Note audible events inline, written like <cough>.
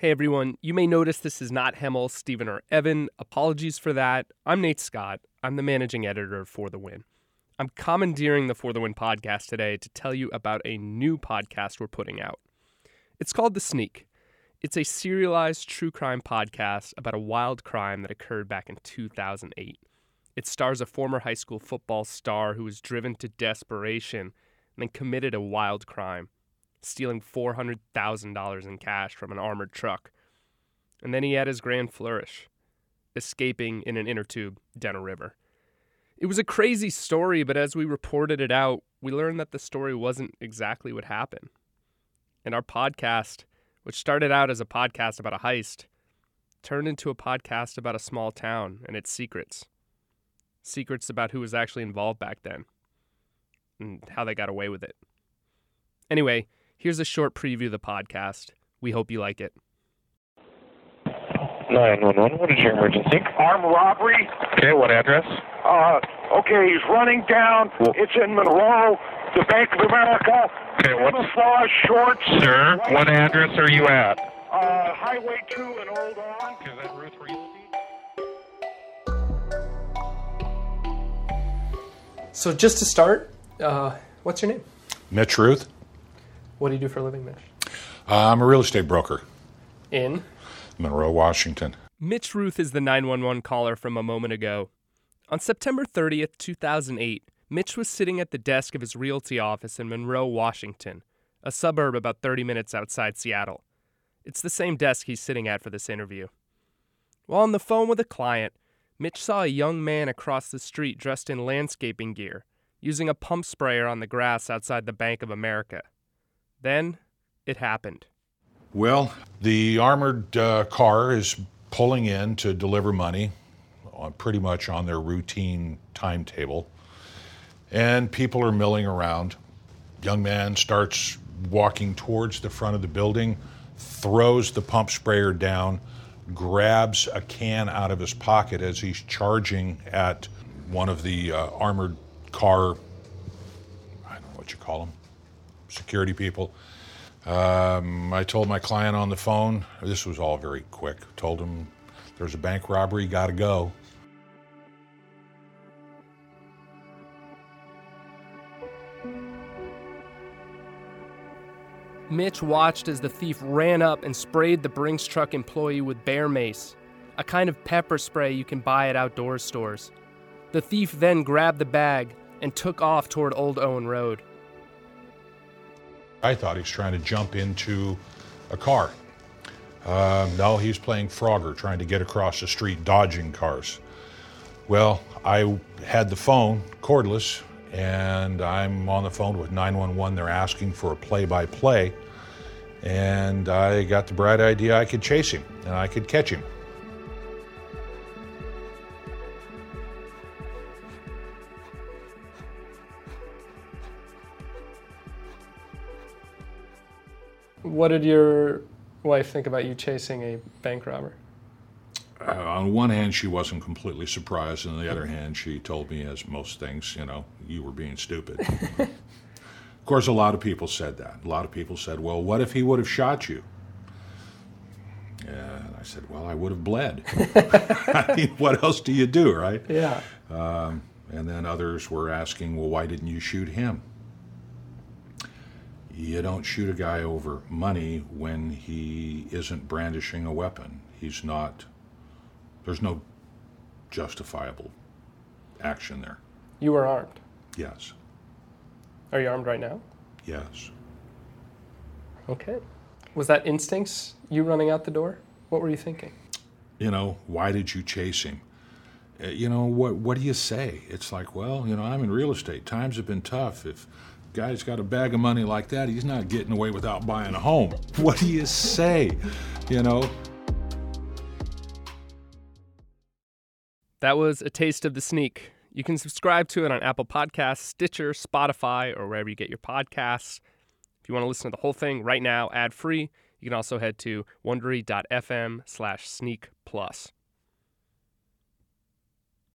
Hey everyone, you may notice this is not Hemal, Stephen, or Evan. Apologies for that. I'm Nate Scott. I'm the managing editor For the Win. I'm commandeering the For the Win podcast today to tell you about a new podcast we're putting out. It's called The Sneak. It's a serialized true crime podcast about a wild crime that occurred back in 2008. It stars a former high school football star who was driven to desperation and then committed a wild crime stealing $400,000 in cash from an armored truck. And then he had his grand flourish, escaping in an inner tube down a river. It was a crazy story, but as we reported it out, we learned that the story wasn't exactly what happened. And our podcast, which started out as a podcast about a heist, turned into a podcast about a small town and its secrets. Secrets about who was actually involved back then and how they got away with it. Anyway, Here's a short preview of the podcast. We hope you like it. 911, what is your emergency? Armed robbery. Okay, what address? Uh, okay, he's running down. Well- it's in Monroe, the Bank of America. Okay, what's- Camouflage shorts. Sir, white- what address are you at? Uh, Highway 2 and Old Owen. Is that Ruth Realty? So, just to start, uh, what's your name? Mitch Ruth. What do you do for a living, Mitch? Uh, I'm a real estate broker, In. Monroe, Washington. Mitch Ruth is the 911 caller from a moment ago. On September 30th, 2008, Mitch was sitting at the desk of his realty office in Monroe, Washington, a suburb about 30 minutes outside Seattle. It's the same desk he's sitting at for this interview. While on the phone with a client, Mitch saw a young man across the street dressed in landscaping gear, using a pump sprayer on the grass outside the Bank of America. Then, it happened. Well, the armored uh, car is pulling in to deliver money, on, pretty much on their routine timetable, and people are milling around. Young man starts walking towards the front of the building, throws the pump sprayer down, grabs a can out of his pocket as he's charging at one of the uh, armored car. I don't know what you call them security people. Um, I told my client on the phone, this was all very quick, told him there's a bank robbery, got to go. Mitch watched as the thief ran up and sprayed the Brinks truck employee with bear mace, a kind of pepper spray you can buy at outdoor stores. The thief then grabbed the bag and took off toward Old Owen Road. I thought he was trying to jump into a car. Um, no, he's playing Frogger, trying to get across the street, dodging cars. Well, I had the phone cordless, and I'm on the phone with 911. They're asking for a play by play, and I got the bright idea I could chase him and I could catch him. What did your wife think about you chasing a bank robber? Uh, on one hand, she wasn't completely surprised, and on the other hand, she told me, as most things, you know, you were being stupid. <laughs> of course, a lot of people said that. A lot of people said, well, what if he would have shot you? And I said, well, I would have bled. <laughs> I mean, what else do you do, right? Yeah. And then others were asking, well, why didn't you shoot him? You don't shoot a guy over money when he isn't brandishing a weapon. He's not, there's no justifiable action there. You were armed. Yes, Are you armed right now? yes. Okay. Was that instincts, you running out the door? What were you thinking? You know, why did you chase him? Uh, You know, what, what do you say? It's like, well, you know, I'm in real estate. Times have been tough. If guy's got a bag of money like that, he's not getting away without buying a home. <laughs> What do you say? You know, That was a taste of the sneak. You can subscribe to it on Apple Podcasts, Stitcher, Spotify, or wherever you get your podcasts. If you want to listen to the whole thing right now, ad free, you can also head to wondery.fm slash sneak plus.